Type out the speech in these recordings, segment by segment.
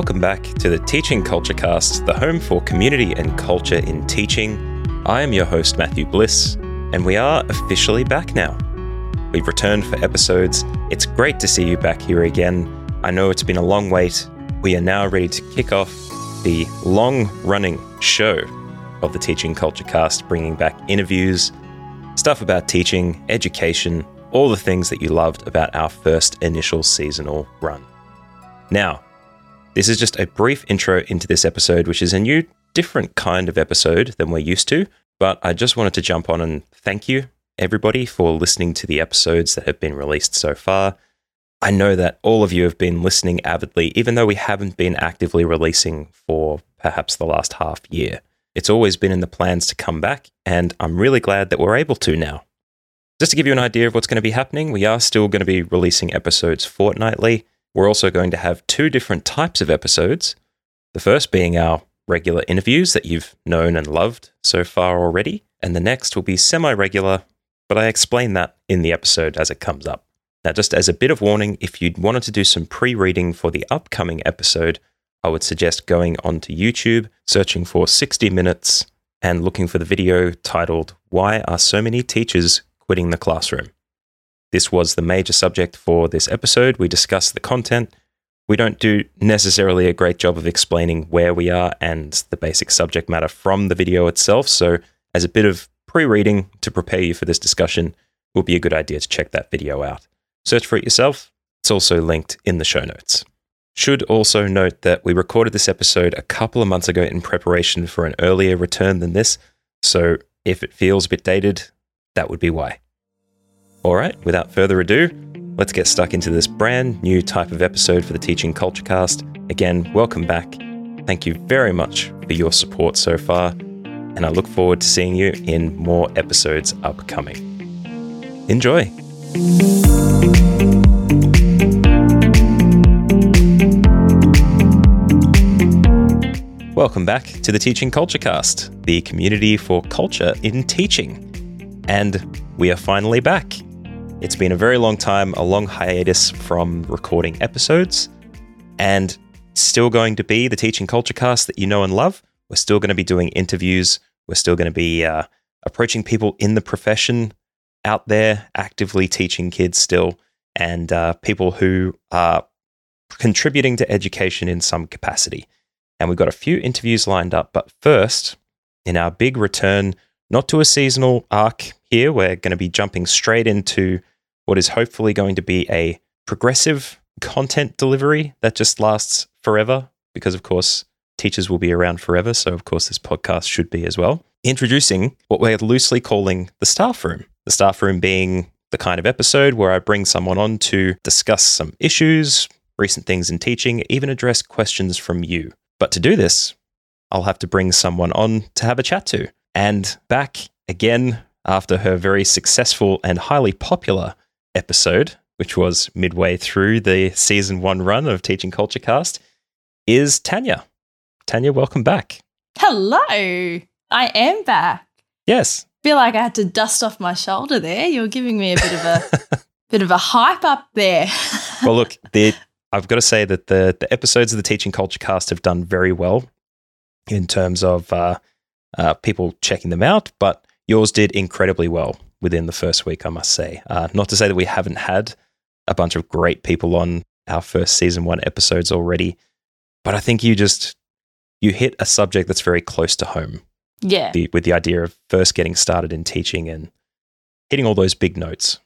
Welcome back to the Teaching Culture Cast, the home for community and culture in teaching. I am your host, Matthew Bliss, and we are officially back now. We've returned for episodes. It's great to see you back here again. I know it's been a long wait. We are now ready to kick off the long running show of the Teaching Culture Cast, bringing back interviews, stuff about teaching, education, all the things that you loved about our first initial seasonal run. Now, this is just a brief intro into this episode, which is a new, different kind of episode than we're used to. But I just wanted to jump on and thank you, everybody, for listening to the episodes that have been released so far. I know that all of you have been listening avidly, even though we haven't been actively releasing for perhaps the last half year. It's always been in the plans to come back, and I'm really glad that we're able to now. Just to give you an idea of what's going to be happening, we are still going to be releasing episodes fortnightly. We're also going to have two different types of episodes. The first being our regular interviews that you've known and loved so far already, and the next will be semi regular, but I explain that in the episode as it comes up. Now, just as a bit of warning, if you wanted to do some pre reading for the upcoming episode, I would suggest going onto YouTube, searching for 60 minutes, and looking for the video titled, Why Are So Many Teachers Quitting the Classroom? This was the major subject for this episode. We discuss the content. We don't do necessarily a great job of explaining where we are and the basic subject matter from the video itself. So, as a bit of pre reading to prepare you for this discussion, will be a good idea to check that video out. Search for it yourself. It's also linked in the show notes. Should also note that we recorded this episode a couple of months ago in preparation for an earlier return than this. So, if it feels a bit dated, that would be why. All right, without further ado, let's get stuck into this brand new type of episode for the Teaching Culture Cast. Again, welcome back. Thank you very much for your support so far, and I look forward to seeing you in more episodes upcoming. Enjoy. Welcome back to the Teaching Culture Cast, the community for culture in teaching. And we are finally back. It's been a very long time, a long hiatus from recording episodes, and still going to be the teaching culture cast that you know and love. We're still going to be doing interviews. We're still going to be uh, approaching people in the profession out there, actively teaching kids still, and uh, people who are contributing to education in some capacity. And we've got a few interviews lined up. But first, in our big return, not to a seasonal arc here, we're going to be jumping straight into what is hopefully going to be a progressive content delivery that just lasts forever because, of course, teachers will be around forever. So, of course, this podcast should be as well. Introducing what we're loosely calling the staff room. The staff room being the kind of episode where I bring someone on to discuss some issues, recent things in teaching, even address questions from you. But to do this, I'll have to bring someone on to have a chat to. And back again after her very successful and highly popular episode, which was midway through the season one run of Teaching Culture Cast, is Tanya. Tanya, welcome back. Hello. I am back. Yes. Feel like I had to dust off my shoulder there. You're giving me a bit of a bit of a hype up there. well, look, the, I've got to say that the the episodes of the Teaching Culture Cast have done very well in terms of uh, uh, people checking them out, but yours did incredibly well within the first week, I must say. Uh, not to say that we haven't had a bunch of great people on our first season one episodes already, but I think you just you hit a subject that's very close to home. Yeah, the, with the idea of first getting started in teaching and hitting all those big notes.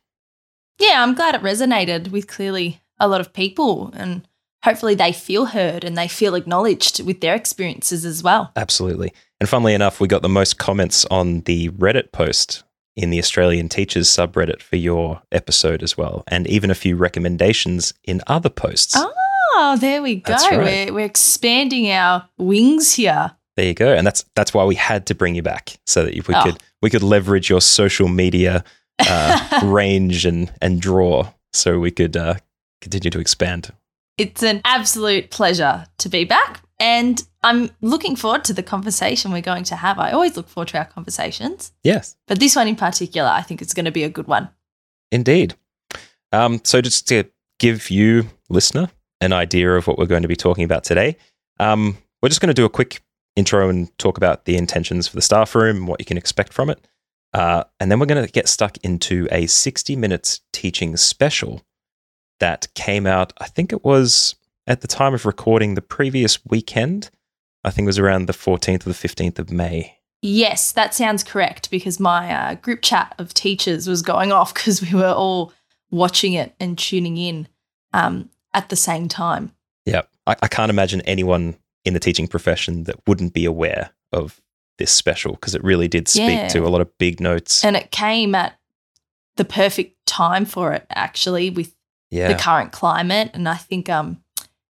Yeah, I'm glad it resonated with clearly a lot of people and hopefully they feel heard and they feel acknowledged with their experiences as well. Absolutely. And funnily enough, we got the most comments on the Reddit post in the Australian Teachers subreddit for your episode as well, and even a few recommendations in other posts. Oh, there we go. Right. We're, we're expanding our wings here. There you go, and that's that's why we had to bring you back so that we oh. could we could leverage your social media uh, range and and draw, so we could uh, continue to expand. It's an absolute pleasure to be back. And I'm looking forward to the conversation we're going to have. I always look forward to our conversations. Yes. But this one in particular, I think it's going to be a good one. Indeed. Um, so, just to give you, listener, an idea of what we're going to be talking about today. Um, we're just going to do a quick intro and talk about the intentions for the staff room and what you can expect from it. Uh, and then we're going to get stuck into a 60 minutes teaching special that came out, I think it was at the time of recording the previous weekend. I think it was around the 14th or the 15th of May. Yes, that sounds correct because my uh, group chat of teachers was going off because we were all watching it and tuning in um, at the same time. Yeah. I, I can't imagine anyone in the teaching profession that wouldn't be aware of this special because it really did speak Yeah. to a lot of big notes. And it came at the perfect time for it, actually, with yeah. the current climate. And I think, um,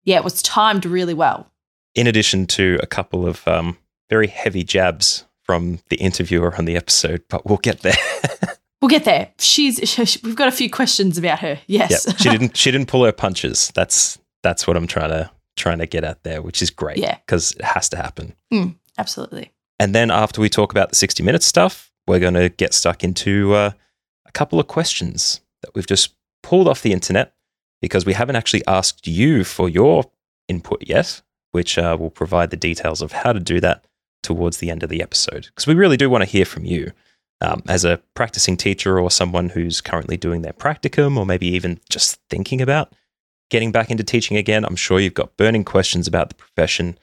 yeah, it was timed really well. in addition to a couple of um, very heavy jabs from the interviewer on the episode, but we'll get there. We'll get there. She's we've got a few questions about her. Yes. yeah, she didn't. She didn't pull her punches. That's that's what I'm trying to trying to get at there, which is great. Yeah. because it has to happen. Absolutely. And then after we talk about the 60 minutes stuff, we're going to get stuck into uh, a couple of questions that we've just pulled off the internet because we haven't actually asked you for your input yet, which uh, will provide the details of how to do that towards the end of the episode. Because we really do want to hear from you um, as a practicing teacher or someone who's currently doing their practicum or maybe even just thinking about getting back into teaching again. I'm sure you've got burning questions about the profession,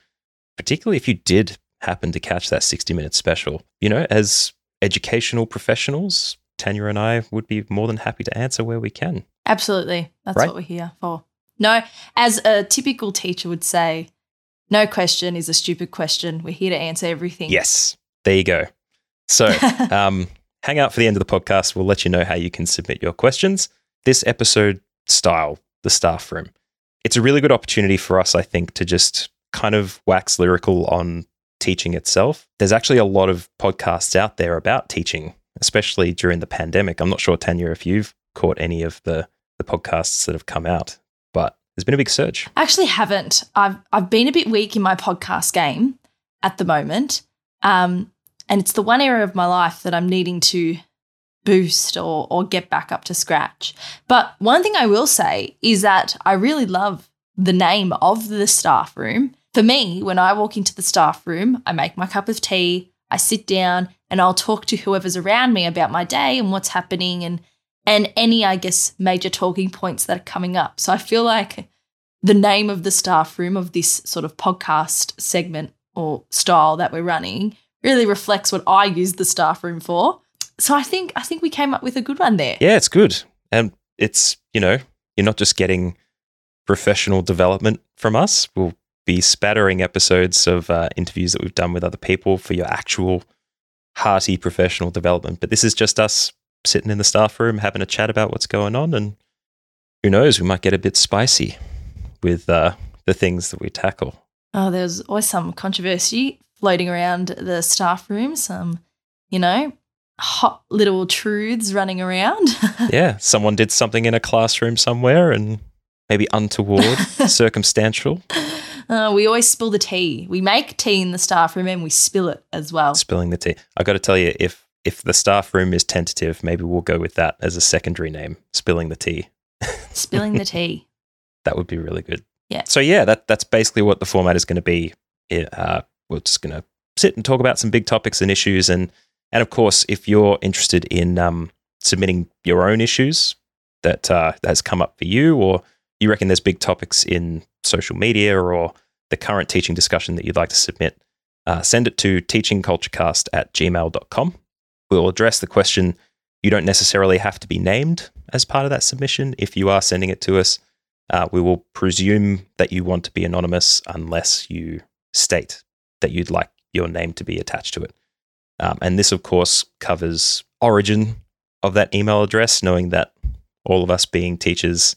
particularly if you did happen to catch that 60 minute special. You know, as educational professionals, Tanya and I would be more than happy to answer where we can. Absolutely. That's Right. what we're here for. No, as a typical teacher would say, no question is a stupid question. We're here to answer everything. Yes, there you go. So, um, hang out for the end of the podcast. We'll let you know how you can submit your questions. This episode style, the staff room. It's a really good opportunity for us, I think, to just kind of wax lyrical on teaching itself. There's actually a lot of podcasts out there about teaching, especially during the pandemic. I'm not sure, Tanya, if you've caught any of the, the podcasts that have come out, but there's been a big surge. I actually haven't. I've I've been a bit weak in my podcast game at the moment. Um, and it's the one area of my life that I'm needing to boost or or get back up to scratch. But one thing I will say is that I really love the name of the staff room. For me, when I walk into the staff room, I make my cup of tea, I sit down and I'll talk to whoever's around me about my day and what's happening and and any I guess major talking points that are coming up. So I feel like the name of the staff room of this sort of podcast segment or style that we're running really reflects what I use the staff room for. So I think I think we came up with a good one there. Yeah, it's good. And it's, you know, you're not just getting professional development from us. We'll be spattering episodes of uh, interviews that we've done with other people for your actual hearty professional development. But this is just us sitting in the staff room having a chat about what's going on. And who knows, we might get a bit spicy with uh, the things that we tackle. Oh, there's always some controversy floating around the staff room, some, you know, hot little truths running around. yeah, someone did something in a classroom somewhere and maybe untoward, circumstantial, Uh, we always spill the tea. We make tea in the staff room and we spill it as well. spilling the tea. I got to tell you, if if the staff room is tentative, maybe we'll go with that as a secondary name, spilling the tea. Spilling the tea. That would be really good. Yeah. So yeah, that that's basically what the format is going to be. It, uh, we're just going to sit and talk about some big topics and issues, and and of course, if you're interested in um, submitting your own issues that uh, has come up for you, or you reckon there's big topics in social media or the current teaching discussion that you'd like to submit, uh, send it to teachingculturecast at gmail.com. We'll address the question. You don't necessarily have to be named as part of that submission. If you are sending it to us, uh, we will presume that you want to be anonymous unless you state that you'd like your name to be attached to it. Um, and this, of course, covers origin of that email address, knowing that all of us being teachers,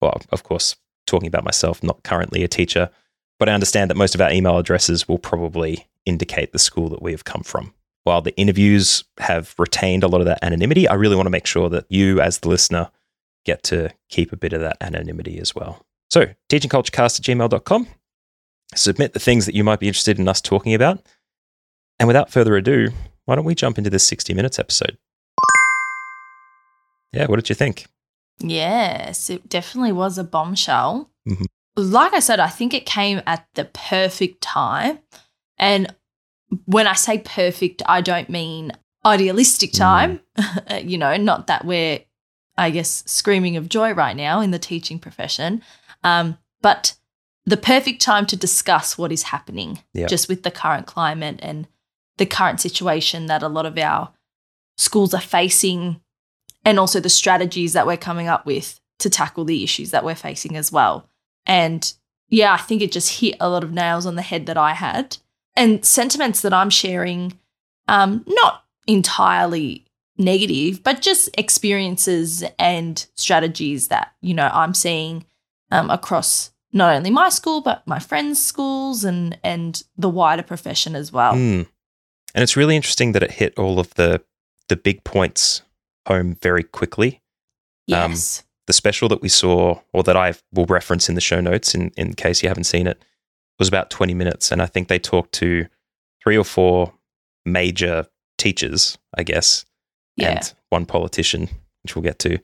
well, of course, talking about myself, not currently a teacher, but I understand that most of our email addresses will probably indicate the school that we have come from. While the interviews have retained a lot of that anonymity, I really want to make sure that you, as the listener, get to keep a bit of that anonymity as well. So, teachingculturecast at gmail.com. Submit the things that you might be interested in us talking about. And without further ado, why don't we jump into this 60 Minutes episode? Yeah, what did you think? Yes, it definitely was a bombshell. Mhm. like I said, I think it came at the perfect time. And when I say perfect, I don't mean idealistic time. Mm. you know, not that we're, I guess, screaming of joy right now in the teaching profession, um, but the perfect time to discuss what is happening Yep. just with the current climate and the current situation that a lot of our schools are facing, and also the strategies that we're coming up with to tackle the issues that we're facing as well. And yeah, I think it just hit a lot of nails on the head that I had and sentiments that I'm sharing, um, not entirely negative, but just experiences and strategies that, you know, I'm seeing um, across not only my school, but my friends' schools and, and the wider profession as well. Mm. And it's really interesting that it hit all of the the big points home very quickly. Um, Yes. The special that we saw, or that I will reference in the show notes in, in case you haven't seen it, was about 20 minutes. And I think they talked to three or four major teachers, I guess, yeah. and one politician, which we'll get to.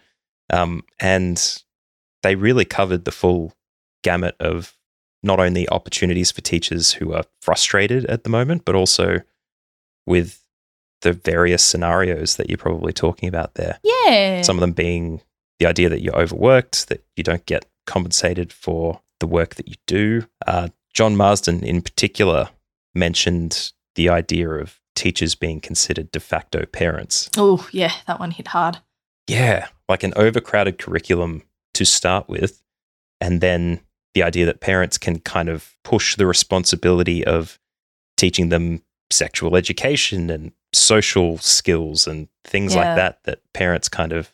Um, and they really covered the full gamut of not only opportunities for teachers who are frustrated at the moment, but also with the various scenarios that you're probably talking about there. yeah. Some of them being the idea that you're overworked, that you don't get compensated for the work that you do. Uh, John Marsden, in particular, mentioned the idea of teachers being considered de facto parents. oh, yeah. That one hit hard. Yeah, like an overcrowded curriculum to start with. And then the idea that parents can kind of push the responsibility of teaching them sexual education and social skills and things Yeah. like that, that parents kind of,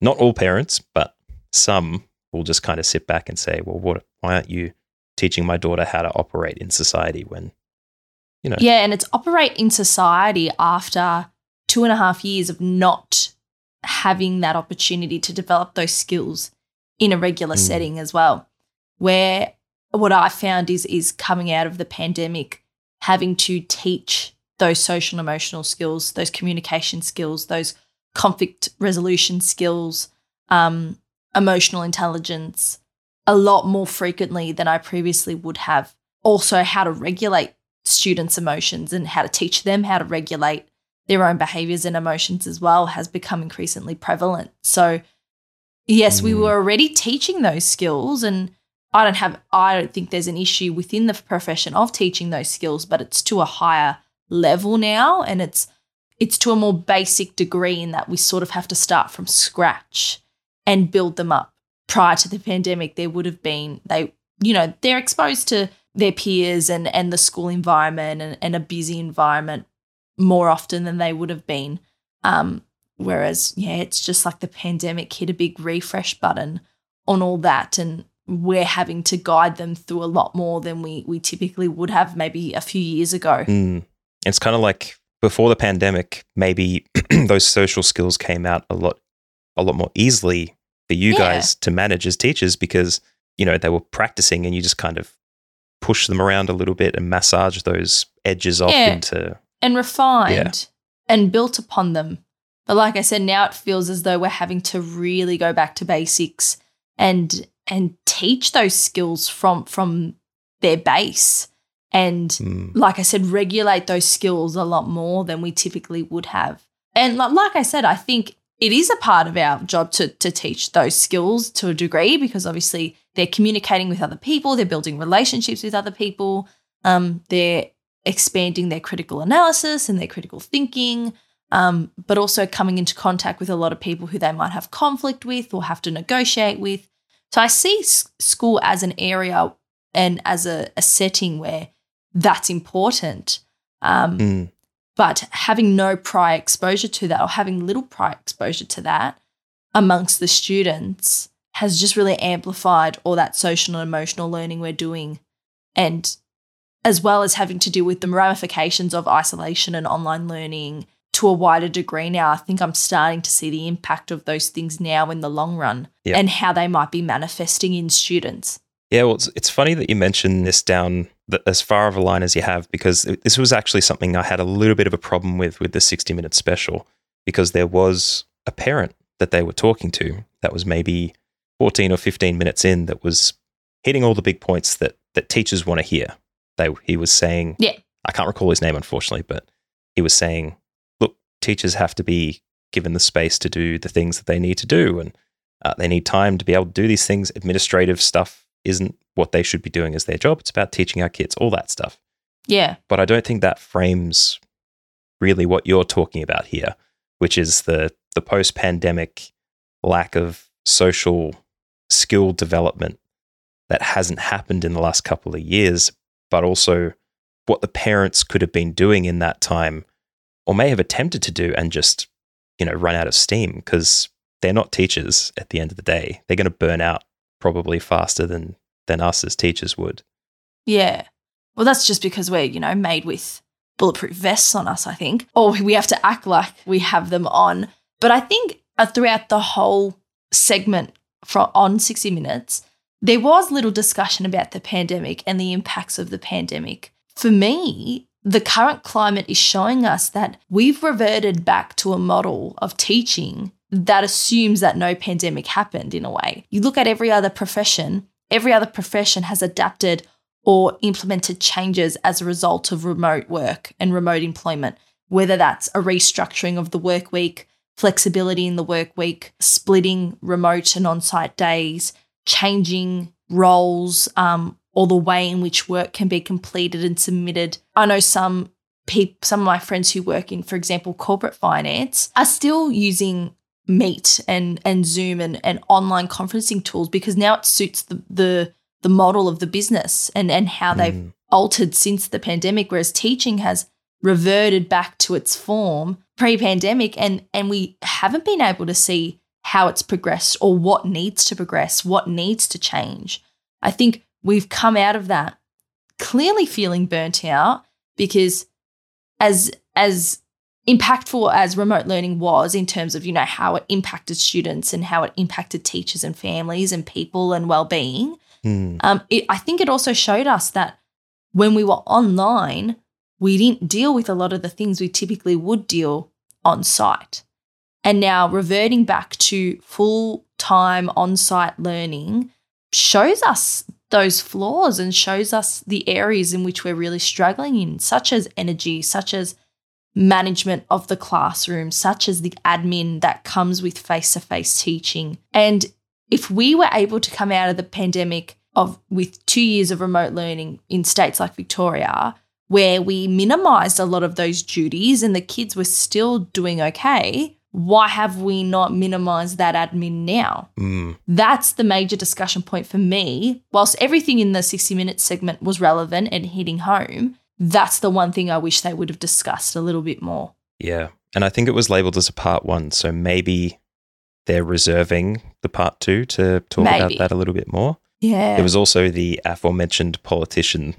not all parents, but some will just kind of sit back and say, well, what, why aren't you teaching my daughter how to operate in society when, you know, Yeah, and it's operate in society after two and a half years of not having that opportunity to develop those skills in a regular Mm. setting as well. Where what I found is is coming out of the pandemic, having to teach those social and emotional skills, those communication skills, those conflict resolution skills, um, emotional intelligence, a lot more frequently than I previously would have. Also, how to regulate students' emotions and how to teach them how to regulate their own behaviors and emotions as well has become increasingly prevalent. So, yes, we Mm. were already teaching those skills, and I don't have, I don't think there's an issue within the profession of teaching those skills, but it's to a higher level now, and it's it's to a more basic degree in that we sort of have to start from scratch and build them up. Prior to the pandemic, there would have been they, you know, they're exposed to their peers and and the school environment and, and a busy environment more often than they would have been. Um, whereas, yeah, it's just like the pandemic hit a big refresh button on all that, and we're having to guide them through a lot more than we we typically would have maybe a few years ago. Mm. It's kind of like before the pandemic, maybe those social skills came out a lot, a lot more easily for you Yeah. guys to manage as teachers because you know they were practicing and you just kind of push them around a little bit and massage those edges off Yeah. into and refined and built upon them. But like I said, now it feels as though we're having to really go back to basics and and teach those skills from from their base and mm, like I said, regulate those skills a lot more than we typically would have. And like, like I said, I think it is a part of our job to, to teach those skills to a degree because obviously they're communicating with other people, they're building relationships with other people, um, they're expanding their critical analysis and their critical thinking, um, but also coming into contact with a lot of people who they might have conflict with or have to negotiate with. So I see school as an area and as a, a setting where that's important. Um, mm, but having no prior exposure to that or having little prior exposure to that amongst the students has just really amplified all that social and emotional learning we're doing. And as well as having to deal with the ramifications of isolation and online learning to a wider degree now, I think I'm starting to see the impact of those things now in the long run Yeah. and how they might be manifesting in students. Yeah, well, it's, it's funny that you mentioned this down the, as far of a line as you have, because this was actually something I had a little bit of a problem with with the 60 minute special, because there was a parent that they were talking to that was maybe 14 or 15 minutes in that was hitting all the big points that that teachers want to hear. They he was saying, Yeah. I can't recall his name unfortunately, but he was saying, look, teachers have to be given the space to do the things that they need to do, and uh, they need time to be able to do these things. Administrative stuff isn't what they should be doing as their job. It's about teaching our kids all that stuff. Yeah. But I don't think that frames really what you're talking about here, which is the the post pandemic lack of social skill development that hasn't happened in the last couple of years, but also what the parents could have been doing in that time or may have attempted to do and just, you know, run out of steam because they're not teachers at the end of the day. They're going to burn out probably faster than than us as teachers would. Yeah. Well, that's just because we're, you know, made with bulletproof vests on us, I think. Or we have to act like we have them on. But I think uh, throughout the whole segment from on 60 Minutes, there was little discussion about the pandemic and the impacts of the pandemic. For me, the current climate is showing us that we've reverted back to a model of teaching that assumes that no pandemic happened in a way. You look at every other profession, every other profession has adapted or implemented changes as a result of remote work and remote employment, whether that's a restructuring of the work week, flexibility in the work week, splitting remote and on site days, changing roles, um, or the way in which work can be completed and submitted. I know some people, some of my friends who work in, for example, corporate finance, are still using Meet and and Zoom and, and online conferencing tools because now it suits the the the model of the business and and how they've Mm. altered since the pandemic, whereas teaching has reverted back to its form pre-pandemic and and we haven't been able to see how it's progressed or what needs to progress, what needs to change. I think we've come out of that clearly feeling burnt out because as as impactful as remote learning was in terms of you know how it impacted students and how it impacted teachers and families and people and well-being Hmm. um, it, I think it also showed us that when we were online, we didn't deal with a lot of the things we typically would deal on site. And now reverting back to full time on site learning shows us those flaws and shows us the areas in which we're really struggling in, such as energy, such as management of the classroom, such as the admin that comes with face to face teaching. And if we were able to come out of the pandemic of with 2 years of remote learning in states like Victoria where we minimized a lot of those duties and the kids were still doing okay, why have we not minimized that admin now? Hmm. That's the major discussion point for me. Whilst everything in the 60 minutes segment was relevant and hitting home, that's the one thing I wish they would have discussed a little bit more. Yeah. And I think it was labeled as a part one. So maybe they're reserving the part two to talk Maybe. about that a little bit more. Yeah. There was also the aforementioned politician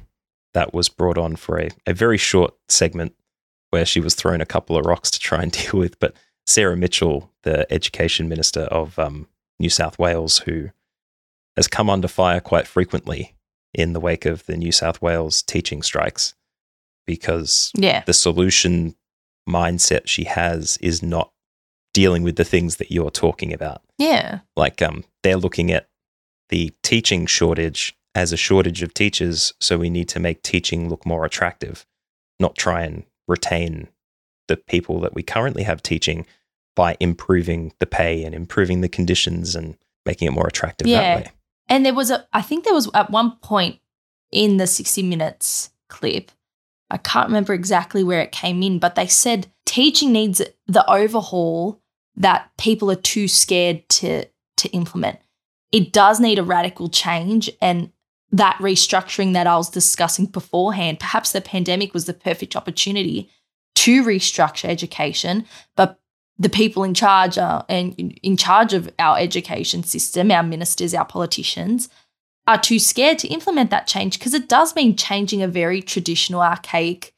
that was brought on for a, a very short segment where she was thrown a couple of rocks to try and deal with. But Sarah Mitchell, the education minister of um, New South Wales, who has come under fire quite frequently in the wake of the New South Wales teaching strikes because yeah. the solution mindset she has is not dealing with the things that you're talking about. Yeah. Like um, they're looking at the teaching shortage as a shortage of teachers, so we need to make teaching look more attractive, not try and retain the people that we currently have teaching by improving the pay and improving the conditions and making it more attractive Yeah. that way. And there was a, I think there was at one point in the 60 Minutes clip, I can't remember exactly where it came in, but they said teaching needs the overhaul that people are too scared to, to implement. It does need a radical change. And that restructuring that I was discussing beforehand, perhaps the pandemic was the perfect opportunity to restructure education, but the people in charge are, and in charge of our education system, our ministers, our politicians, are too scared to implement that change because it does mean changing a very traditional, archaic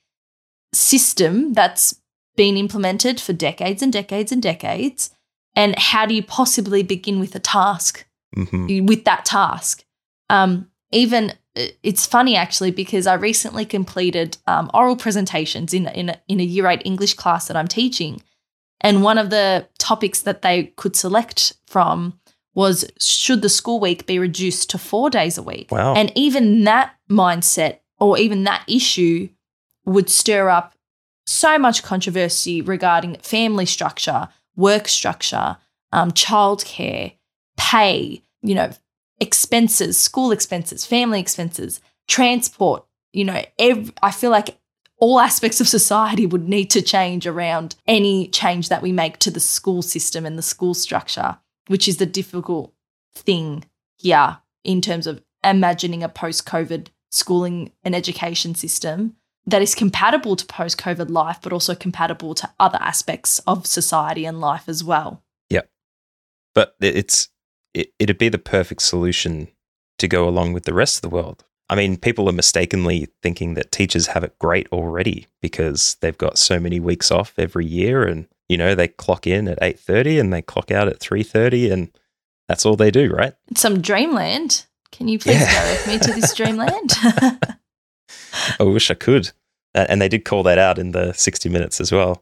system that's been implemented for decades and decades and decades. And how do you possibly begin with a task hmm with that task? Um, even it's funny actually because I recently completed um, oral presentations in in a, in a year eight English class that I'm teaching, and one of the topics that they could select from was should the school week be reduced to four days a week? Wow. And even that mindset or even that issue would stir up so much controversy regarding family structure, work structure, um, childcare, pay, you know, expenses, school expenses, family expenses, transport. You know, ev- I feel like all aspects of society would need to change around any change that we make to the school system and the school structure, which is the difficult thing here in terms of imagining a post COVID schooling and education system that is compatible to post COVID life, but also compatible to other aspects of society and life as well. Yep. But it's it, it'd be the perfect solution to go along with the rest of the world. I mean, people are mistakenly thinking that teachers have it great already because they've got so many weeks off every year and you know, they clock in at 8:30 and they clock out at 3:30 and that's all they do, right? Some dreamland. Can you please Yeah. go with me to this dreamland? I wish I could. And they did call that out in the 60 minutes as well.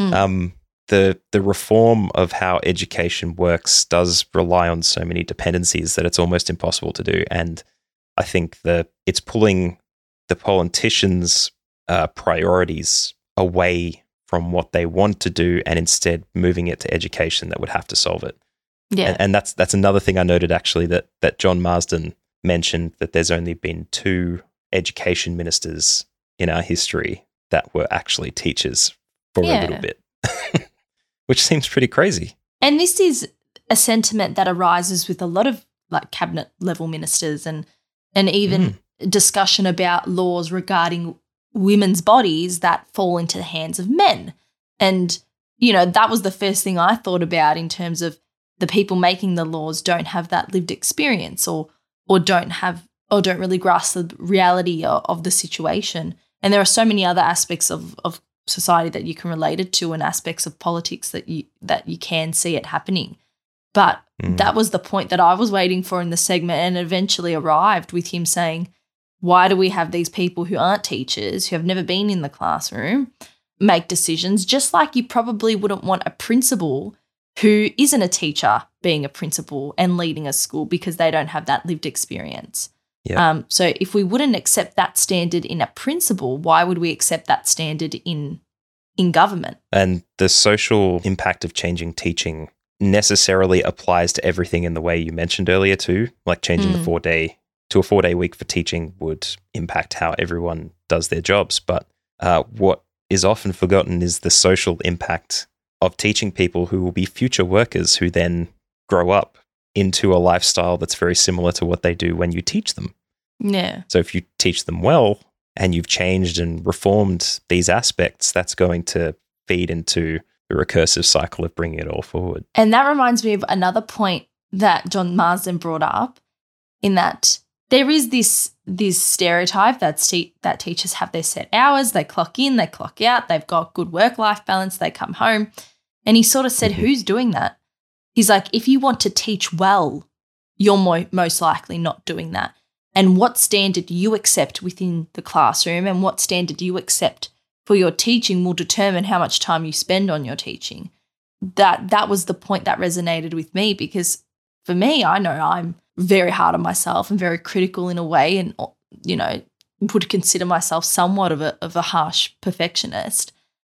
Mm. Um, the the reform of how education works does rely on so many dependencies that it's almost impossible to do. And I think that it's pulling the politicians' uh, priorities away from what they want to do, and instead moving it to education that would have to solve it. yeah. And, and that's that's another thing I noted actually that that John Marsden mentioned that there's only been two education ministers in our history that were actually teachers for a little bit, which seems pretty crazy. And this is a sentiment that arises with a lot of like cabinet level ministers and and even mm. discussion about laws regarding women's bodies that fall into the hands of men. And you know, that was the first thing I thought about in terms of the people making the laws don't have that lived experience or or don't have or don't really grasp the reality of, of the situation. And there are so many other aspects of of society that you can relate it to and aspects of politics that you that you can see it happening. But Mm. that was the point that I was waiting for in the segment and eventually arrived with him saying, Why do we have these people who aren't teachers, who have never been in the classroom, make decisions just like you probably wouldn't want a principal who isn't a teacher being a principal and leading a school because they don't have that lived experience. Yeah. Um, so if we wouldn't accept that standard in a principal, why would we accept that standard in in government? And the social impact of changing teaching necessarily applies to everything in the way you mentioned earlier too. Like changing the Mm. four day to a four day week for teaching would impact how everyone does their jobs. But uh, what is often forgotten is the social impact of teaching people who will be future workers who then grow up into a lifestyle that's very similar to what they do when you teach them. Yeah. So if you teach them well and you've changed and reformed these aspects, that's going to feed into the recursive cycle of bringing it all forward. And that reminds me of another point that John Marsden brought up in that there is this this stereotype that te- that teachers have their set hours, they clock in, they clock out, they've got good work life balance, they come home. And he sort of said, Mhm. "Who's doing that?" He's like, "If you want to teach well, you're mo- most likely not doing that." And what standard you accept within the classroom and what standard you accept for your teaching will determine how much time you spend on your teaching that that was the point that resonated with me because for me I know I'm very hard on myself and very critical in a way and you know would consider myself somewhat of a of a harsh perfectionist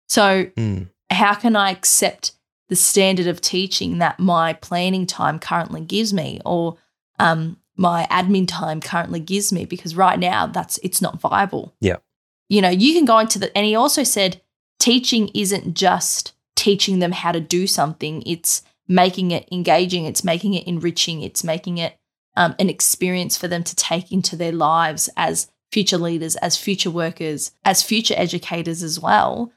so Mm. how can I accept the standard of teaching that my planning time currently gives me or um, my admin time currently gives me because right now that's it's not viable. Yeah. You know, you can go into the and he also said teaching isn't just teaching them how to do something, it's making it engaging, it's making it enriching, it's making it um, an experience for them to take into their lives as future leaders, as future workers, as future educators as well.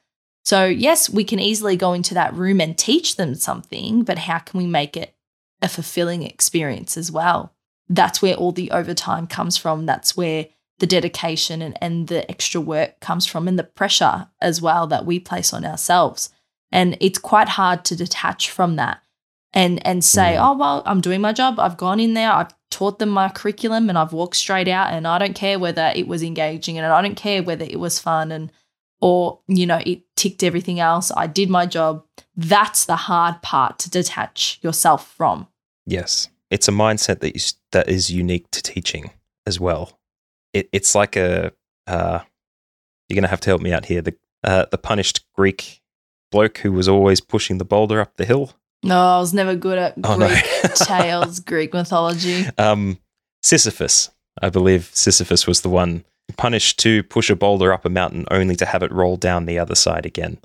So, yes, we can easily go into that room and teach them something, but how can we make it a fulfilling experience as well? That's where all the overtime comes from. That's where the dedication and, and the extra work comes from, and the pressure as well that we place on ourselves. And it's quite hard to detach from that and and say, Mm. oh well, I'm doing my job. I've gone in there, I've taught them my curriculum, and I've walked straight out. And I don't care whether it was engaging, and I don't care whether it was fun, and or you know it ticked everything else. I did my job. That's the hard part to detach yourself from. Yes. it's a mindset that is, that is unique to teaching as well. It, it's like a uh, you're going to have to help me out here. The uh, the punished Greek bloke who was always pushing the boulder up the hill. No, I was never good at Oh, no. Greek tales, Greek mythology. Um, Sisyphus, I believe Sisyphus was the one punished to push a boulder up a mountain only to have it roll down the other side again.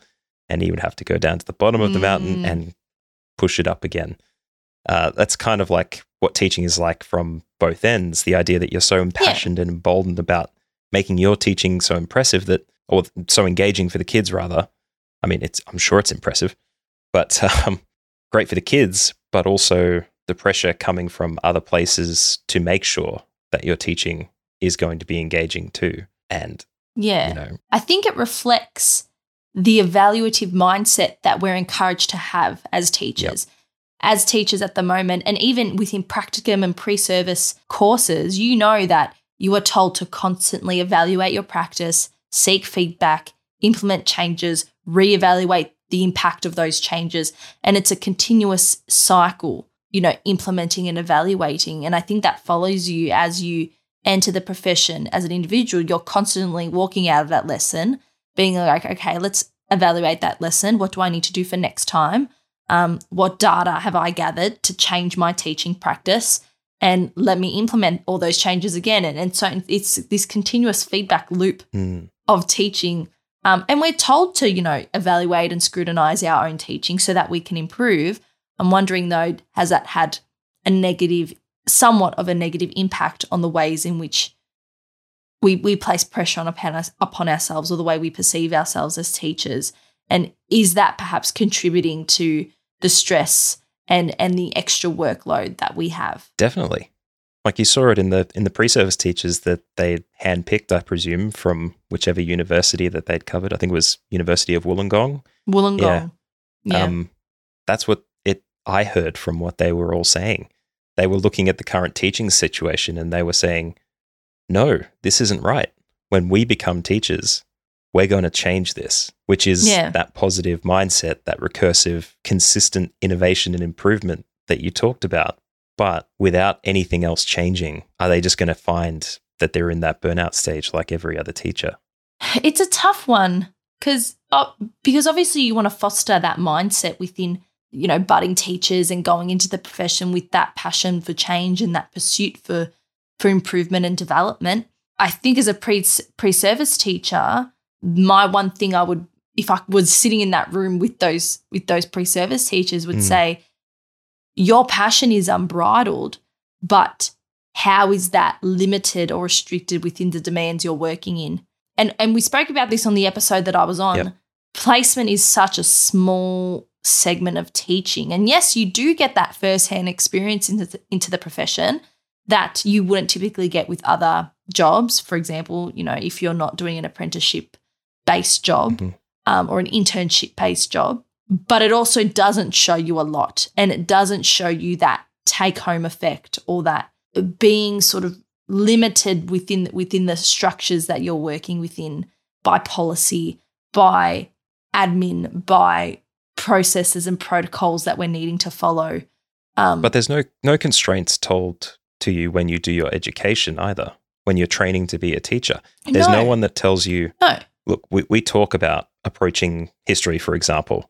And he would have to go down to the bottom of the mountain Mm. and push it up again. Uh, that's kind of like what teaching is like from both ends. The idea that you're so impassioned and emboldened about making your teaching so impressive that, or so engaging for the kids, rather. I mean, it's I'm sure it's impressive, but um, great for the kids, but also the pressure coming from other places to make sure that your teaching is going to be engaging too. And Yeah. you know, I think it reflects the evaluative mindset that we're encouraged to have as teachers. As teachers at the moment, and even within practicum and pre service courses, you know that you are told to constantly evaluate your practice, seek feedback, implement changes, reevaluate the impact of those changes. And it's a continuous cycle, you know, implementing and evaluating. And I think that follows you as you enter the profession as an individual. You're constantly walking out of that lesson being like, okay, let's evaluate that lesson. What do I need to do for next time? Um, what data have I gathered to change my teaching practice? And let me implement all those changes again. And, and so it's this continuous feedback loop mm, of teaching. Um, and we're told to, you know, evaluate and scrutinize our own teaching so that we can improve. I'm wondering though, has that had a negative, somewhat of a negative impact on the ways in which we we place pressure on upon us upon ourselves or the way we perceive ourselves as teachers? And is that perhaps contributing to the stress and and the extra workload that we have? definitely. Like you saw it in the in the pre-service teachers that they handpicked, I presume, from whichever university that they'd covered. I think it was University of Wollongong. Wollongong. Yeah. Um, that's what it. I heard from what they were all saying. They were looking at the current teaching situation and they were saying, "No, this isn't right. When we become teachers, we're going to change this." Which is Yeah. that positive mindset, that recursive, consistent innovation and improvement that you talked about. But without anything else changing, are they just going to find that they're in that burnout stage like every other teacher? It's a tough one because because obviously you want to foster that mindset within you know budding teachers and going into the profession with that passion for change and that pursuit for for improvement and development. I think as a pre pre service teacher, my one thing I would if I was sitting in that room with those with those pre service teachers would Mm. say, your passion is unbridled, but how is that limited or restricted within the demands you're working in? And and we spoke about this on the episode that I was on. Yep. Placement is such a small segment of teaching. And yes, you do get that first-hand experience into the, into the profession that you wouldn't typically get with other jobs. For example, you know, if you're not doing an apprenticeship based job Mhm. um, or an internship based job, but it also doesn't show you a lot and it doesn't show you that take home effect or that being sort of limited within within the structures that you're working within by policy by admin by processes and protocols that we're needing to follow um, But there's no no constraints told to you when you do your education either. When you're training to be a teacher, there's no, one that tells you. no Look, we, we talk about approaching history, for example,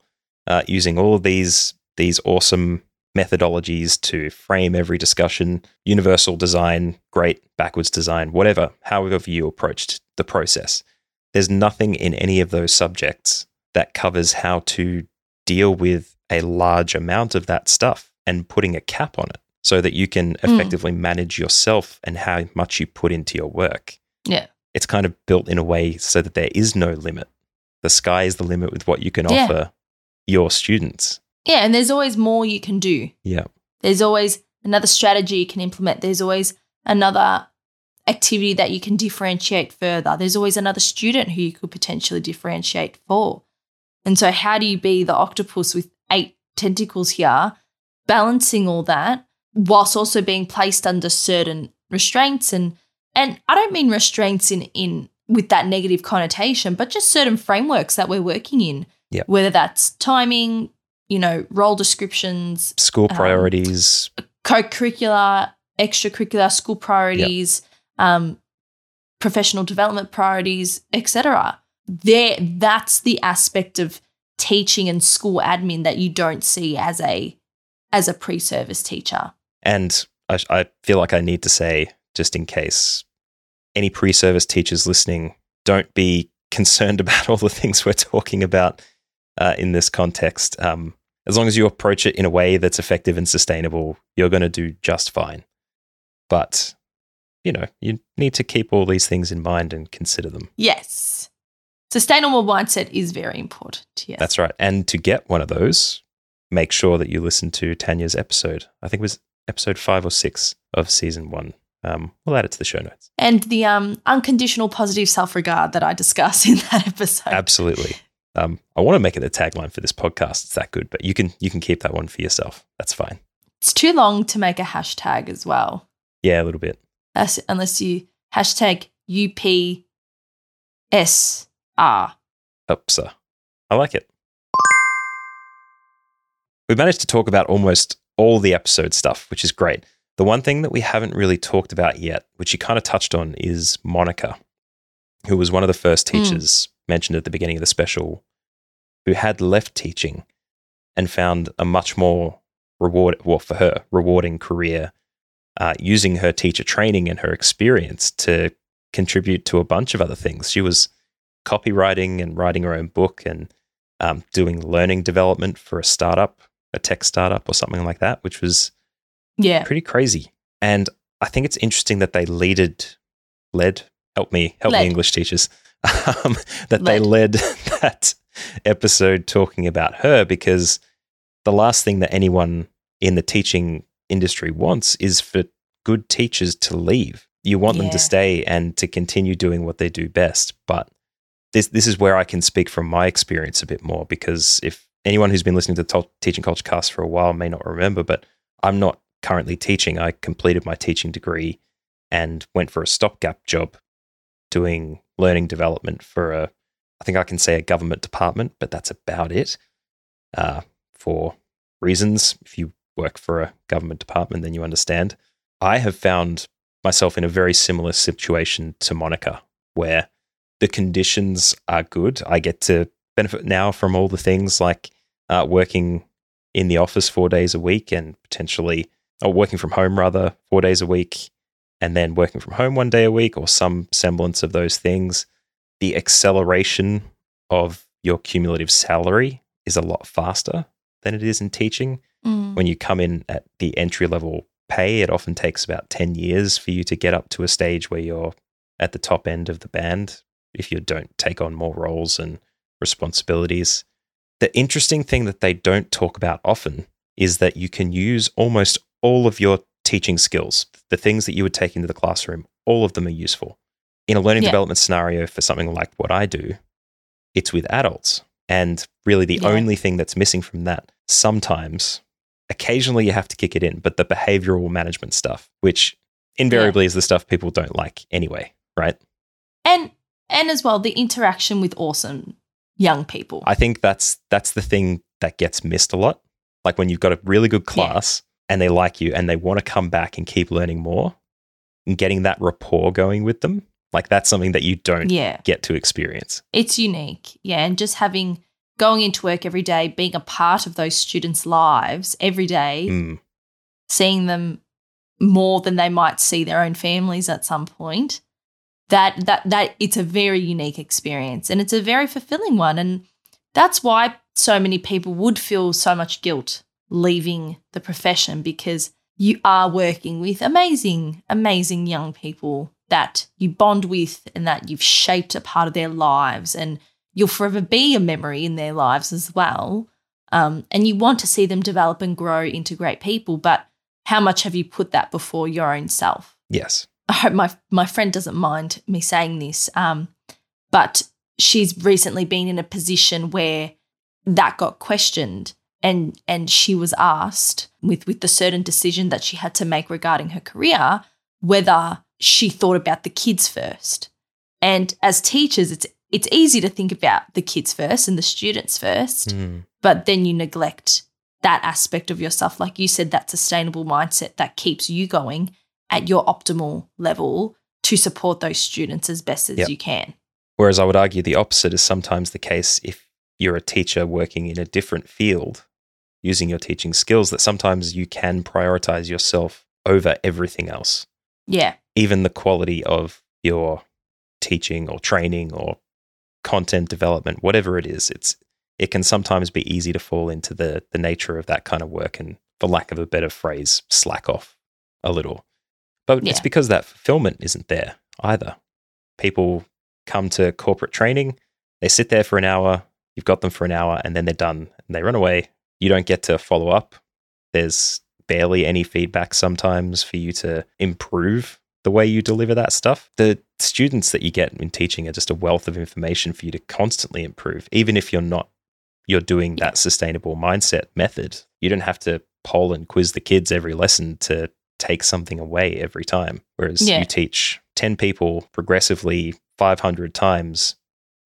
uh, using all of these these awesome methodologies to frame every discussion. Universal design, great. Backwards design, whatever. However you approached the process, there's nothing in any of those subjects that covers how to deal with a large amount of that stuff and putting a cap on it so that you can Mm. effectively manage yourself and how much you put into your work. Yeah. It's kind of built in a way so that there is no limit. The sky is the limit with what you can Yeah. offer your students. yeah and there's always more you can do Yeah. There's always another strategy you can implement. There's always another activity that you can differentiate further. There's always another student who you could potentially differentiate for. And so, how do you be the octopus with eight tentacles here, balancing all that whilst also being placed under certain restraints and and I don't mean restraints in in with that negative connotation, but just certain frameworks that we're working in. Yep. Whether that's timing, you know, role descriptions, School Um, priorities, co-curricular, extracurricular, school priorities, um, professional development priorities, etc. There, that's the aspect of teaching and school admin that you don't see as a as a pre-service teacher. And I, I feel like I need to say, just in case any pre-service teachers listening, don't be concerned about all the things we're talking about uh, in this context. Um, as long as you approach it in a way that's effective and sustainable, you're going to do just fine. But, you know, you need to keep all these things in mind and consider them. Yes. Sustainable mindset is very important. Yes. That's right. And to get one of those, make sure that you listen to Tanya's episode. I think it was episode five or six of season one. Um, we'll add it to the show notes. and the um, unconditional positive self-regard that I discuss in that episode. Absolutely. Um, I want to make it a tagline for this podcast. It's that good, but you can you can keep that one for yourself. That's fine. It's too long to make a hashtag as well. Yeah, a little bit. That's, unless you hashtag UPSR. Upsa. I like it. We've managed to talk about almost all the episode stuff, which is great. The one thing that we haven't really talked about yet, which you kind of touched on, is Monica, who was one of the first Mm. Mentioned at the beginning of the special, who had left teaching and found a much more reward, well, for her, rewarding career uh, using her teacher training and her experience to contribute to a bunch of other things. She was copywriting and writing her own book and um, doing learning development for a startup, a tech startup or something like that, which was Yeah. pretty crazy. And I think it's interesting that they leaded, led, help me, help Led. me, English teachers, um, that they Led. led that episode talking about her because the last thing that anyone in the teaching industry wants is for good teachers to leave. You want them to stay and to continue doing what they do best. But this this is where I can speak from my experience a bit more because if anyone who's been listening to the Teaching Culture Cast for a while may not remember, but I'm not currently teaching. I completed my teaching degree and went for a stopgap job doing learning development for a, I think I can say a government department, but that's about it. Uh, for reasons, if you work for a government department, then you understand. I have found myself in a very similar situation to Monica, where the conditions are good. I get to benefit now from all the things like uh, working in the office four days a week and potentially, or working from home rather, four days a week, and then working from home one day a week or some semblance of those things. The acceleration of your cumulative salary is a lot faster than it is in teaching Mm. when you come in at the entry level pay, it often takes about 10 years for you to get up to a stage where you're at the top end of the band if you don't take on more roles and responsibilities. The interesting thing that they don't talk about often is that you can use almost all of your teaching skills, the things that you would take into the classroom, all of them are useful. In a learning Yeah. development scenario for something like what I do, it's with adults. And really, the Yeah. only thing that's missing from that sometimes, occasionally you have to kick it in, but the behavioral management stuff, which invariably is the stuff people don't like anyway, right? And and as well the interaction with awesome young people. I think that's that's the thing that gets missed a lot. Like when you've got a really good class and they like you and they want to come back and keep learning more and getting that rapport going with them, like that's something that you don't yeah. get to experience. It's unique. Yeah. And just having going into work every day, being a part of those students' lives every day, Mm, seeing them more than they might see their own families at some point. That that that it's a very unique experience and it's a very fulfilling one. And that's why so many people would feel so much guilt leaving the profession because you are working with amazing, amazing young people that you bond with and that you've shaped a part of their lives and you'll forever be a memory in their lives as well. Um, and you want to see them develop and grow into great people, but how much have you put that before your own self? yes. I hope my my friend doesn't mind me saying this, um, but she's recently been in a position where that got questioned, and and she was asked with with the certain decision that she had to make regarding her career whether she thought about the kids first. And as teachers, it's it's easy to think about the kids first and the students first, Mm, but then you neglect that aspect of yourself. Like you said, that sustainable mindset that keeps you going at your optimal level to support those students as best as Yep. you can. Whereas I would argue the opposite is sometimes the case if you're a teacher working in a different field, using your teaching skills, that sometimes you can prioritize yourself over everything else, Yeah. even the quality of your teaching or training or content development, whatever it is. It's it can sometimes be easy to fall into the the nature of that kind of work and for lack of a better phrase, slack off a little. But it's because that fulfillment isn't there either. People come to corporate training, they sit there for an hour, you've got them for an hour, and then they're done and they run away. You don't get to follow up. There's barely any feedback sometimes for you to improve the way you deliver that stuff. The students that you get in teaching are just a wealth of information for you to constantly improve, even if you're not you're doing that sustainable mindset method. You don't have to poll and quiz the kids every lesson to take something away every time. Whereas Yeah. you teach 10 people progressively 500 times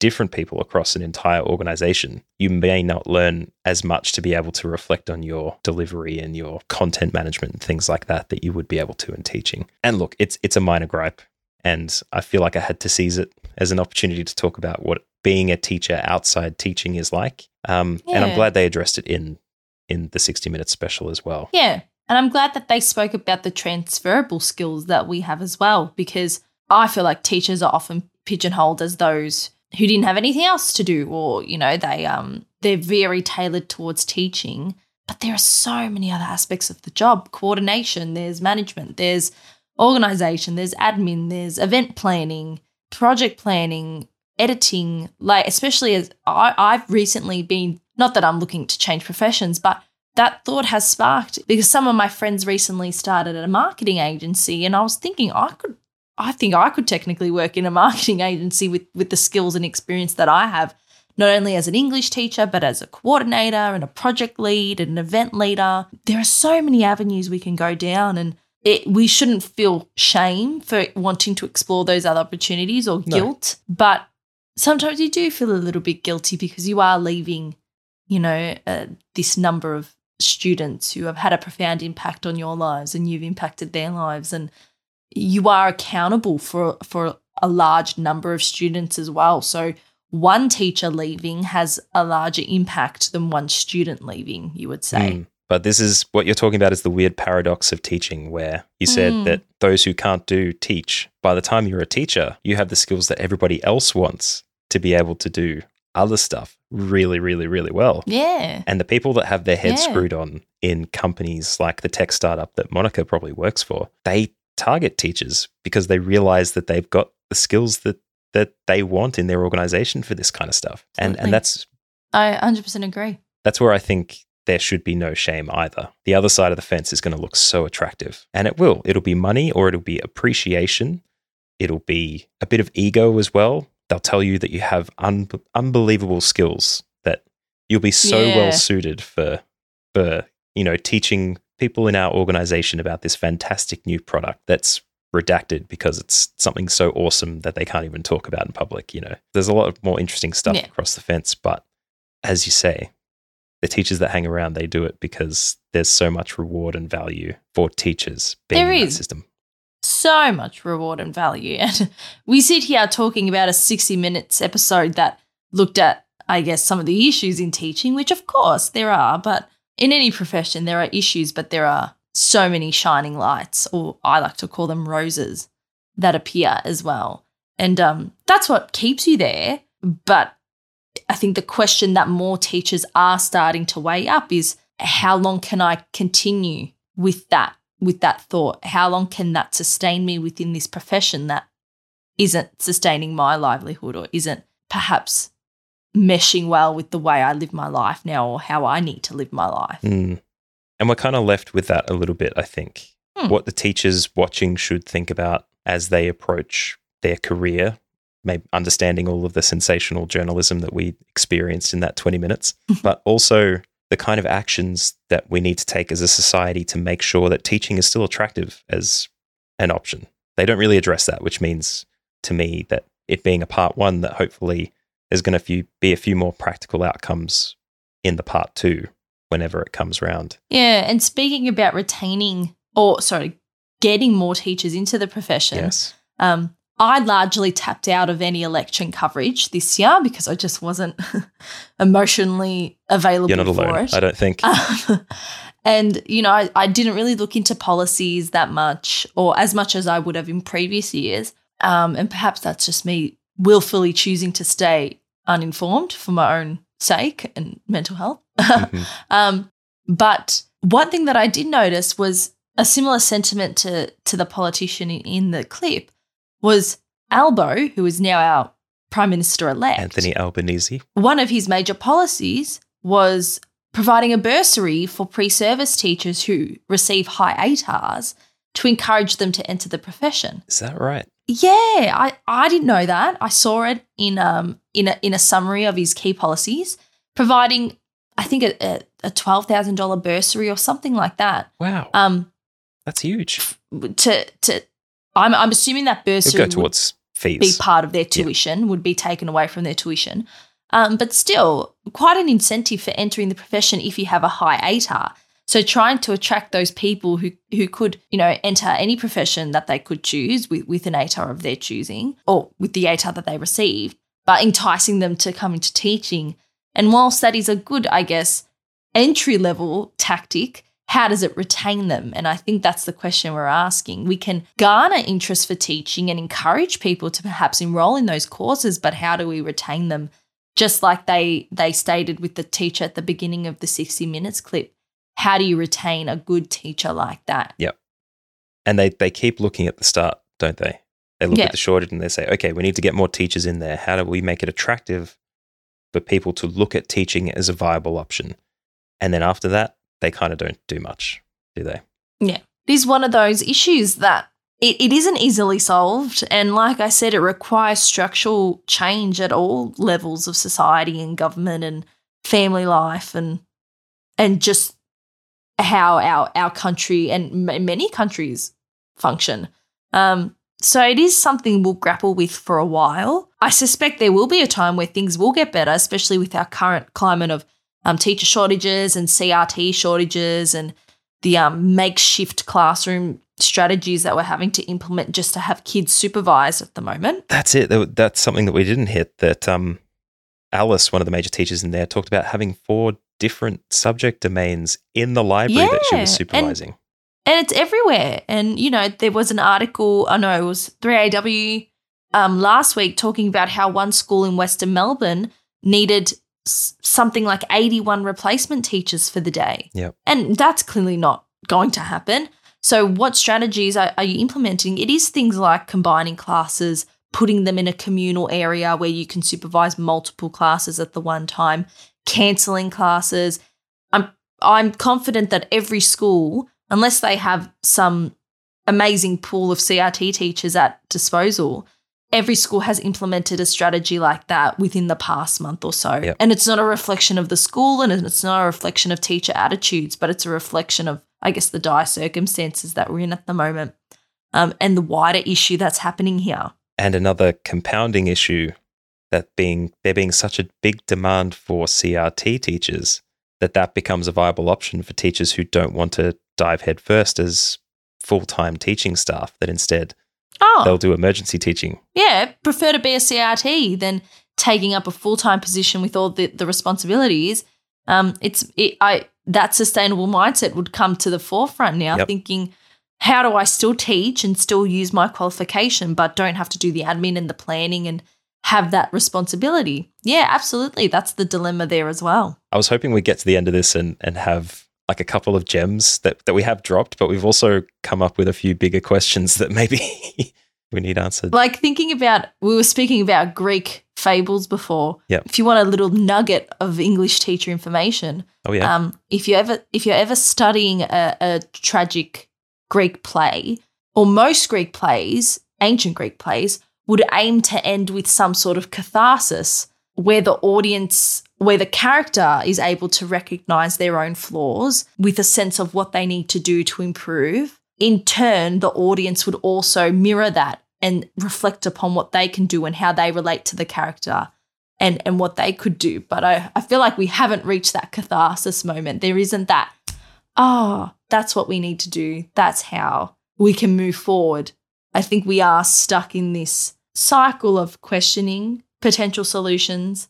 different people across an entire organization, you may not learn as much to be able to reflect on your delivery and your content management and things like that that you would be able to in teaching. And look, it's it's a minor gripe and I feel like I had to seize it as an opportunity to talk about what being a teacher outside teaching is like. Um, And I'm glad they addressed it in in the 60 minutes special as well. Yeah. And I'm glad that they spoke about the transferable skills that we have as well, because I feel like teachers are often pigeonholed as those who didn't have anything else to do, or, you know, they um they're very tailored towards teaching. But there are so many other aspects of the job. Coordination, there's management, there's organization, there's admin, there's event planning, project planning, editing, like especially as I, I've recently been not that I'm looking to change professions, but that thought has sparked because some of my friends recently started at a marketing agency and I was thinking I could I think I could technically work in a marketing agency with with the skills and experience that I have not only as an English teacher but as a coordinator and a project lead and an event leader there are so many avenues we can go down and it, we shouldn't feel shame for wanting to explore those other opportunities or No. guilt but sometimes you do feel a little bit guilty because you are leaving you know uh, this number of students who have had a profound impact on your lives and you've impacted their lives and you are accountable for for a large number of students as well so one teacher leaving has a larger impact than one student leaving you would say Mm. But this is what you're talking about is the weird paradox of teaching, where you said Mm. that those who can't do teach. By the time you're a teacher, you have the skills that everybody else wants to be able to do other stuff really, really, really well. yeah And the people that have their heads Yeah. screwed on in companies like the tech startup that Monica probably works for, they target teachers because they realize that they've got the skills that that they want in their organization for this kind of stuff. And and that's i 100% agree that's where I think there should be no shame either. The other side of the fence is going to look so attractive, and it will. It'll be money or it'll be appreciation. It'll be a bit of ego as well. They'll tell you that you have un- unbelievable skills that you'll be so Yeah. well suited for for you know teaching people in our organization about this fantastic new product that's redacted because it's something so awesome that they can't even talk about in public you know there's a lot of more interesting stuff Yeah. across the fence but as you say the teachers that hang around they do it because there's so much reward and value for teachers being There in is. that system so much reward and value. And we sit here talking about a 60 minutes episode that looked at, I guess, some of the issues in teaching, which of course there are, but in any profession there are issues, but there are so many shining lights, or I like to call them roses, that appear as well. And um, that's what keeps you there. But I think the question that more teachers are starting to weigh up is how long can I continue with that with that thought? How long can that sustain me within this profession that isn't sustaining my livelihood or isn't perhaps meshing well with the way I live my life now or how I need to live my life? Mm. And we're kind of left with that a little bit, I think. Hmm. What the teachers watching should think about as they approach their career, maybe understanding all of the sensational journalism that we experienced in that 20 minutes, but also the kind of actions that we need to take as a society to make sure that teaching is still attractive as an option. They don't really address that, which means to me that it being a part one, that hopefully there's going to be a few more practical outcomes in the part two whenever it comes round. Yeah. And speaking about retaining or, sorry, getting more teachers into the profession, Yes. um, I largely tapped out of any election coverage this year because I just wasn't emotionally available You're not for alone, it. I don't think. Um, and, you know, I, I didn't really look into policies that much or as much as I would have in previous years. Um, and perhaps that's just me willfully choosing to stay uninformed for my own sake and mental health. Mhm. um, but one thing that I did notice was a similar sentiment to, to the politician in, in the clip was Albo, who is now our Prime Minister elect Anthony Albanese. one of his major policies was providing a bursary for pre service teachers who receive high ATARs to encourage them to enter the profession. Is that right? Yeah, I, I didn't know that. I saw it in um in a in a summary of his key policies, providing I think a, a, twelve thousand dollar bursary or something like that. Wow. Um, That's huge. to to I'm I'm assuming that bursary go would towards be part of their tuition, would be taken away from their tuition. Um, but still, quite an incentive for entering the profession if you have a high ATAR. So trying to attract those people who who could, you know, enter any profession that they could choose with, with an ATAR of their choosing or with the ATAR that they received, but enticing them to come into teaching. And whilst that is a good, I guess, entry level tactic, how does it retain them? And I think that's the question we're asking. We can garner interest for teaching and encourage people to perhaps enroll in those courses, but how do we retain them? Just like they they stated with the teacher at the beginning of the 60 minutes clip. How do you retain a good teacher like that? Yep. And they, they keep looking at the start, don't they? They look Yeah. at the shortage and they say, okay, we need to get more teachers in there. How do we make it attractive for people to look at teaching as a viable option? And then after that, they kind of don't do much, do they? Yeah. It is one of those issues that it, it isn't easily solved. And like I said, it requires structural change at all levels of society and government and family life and and just how our our country and m- many countries function. Um, so it is something we'll grapple with for a while. I suspect there will be a time where things will get better, especially with our current climate of um, teacher shortages and CRT shortages and the um, makeshift classroom strategies that we're having to implement just to have kids supervised at the moment. That's it. That's something that we didn't hit. That um, Alice, one of the major teachers in there, talked about having four different subject domains in the library that she was supervising. and it's everywhere. And you know, there was an article. I know it was three AW um, last week talking about how one school in Western Melbourne needed s- something like eighty-one replacement teachers for the day. Yep. and that's clearly not going to happen. So, what strategies are, are you implementing? It is things like combining classes, putting them in a communal area where you can supervise multiple classes at the one time, canceling classes. I'm I'm confident that every school, unless they have some amazing pool of CRT teachers at disposal, every school has implemented a strategy like that within the past month or so. Yep. And it's not a reflection of the school and it's not a reflection of teacher attitudes, but it's a reflection of, I guess, the dire circumstances that we're in at the moment um, and the wider issue that's happening here. And another compounding issue that being there being such a big demand for CRT teachers that that becomes a viable option for teachers who don't want to dive headfirst as full-time teaching staff that instead Oh, they'll do emergency teaching. yeah, prefer to be a CRT than taking up a full time position with all the, the responsibilities. Um, it's it, I that sustainable mindset would come to the forefront now. Yep. Thinking, how do I still teach and still use my qualification, but don't have to do the admin and the planning and have that responsibility? Yeah, absolutely. That's the dilemma there as well. I was hoping we'd get to the end of this and, and have like a couple of gems that, that we have dropped, but we've also come up with a few bigger questions that maybe we need answered. Like thinking about, we were speaking about Greek fables before. Yep. If you want a little nugget of English teacher information, Oh yeah. Um, if you ever if you're ever studying a, a tragic Greek play, or most Greek plays, ancient Greek plays, would aim to end with some sort of catharsis where the audience, where the character is able to recognize their own flaws with a sense of what they need to do to improve. In turn, the audience would also mirror that and reflect upon what they can do and how they relate to the character. and and what they could do. But I, I feel like we haven't reached that catharsis moment. There isn't that, oh, that's what we need to do. That's how we can move forward. I think we are stuck in this cycle of questioning potential solutions,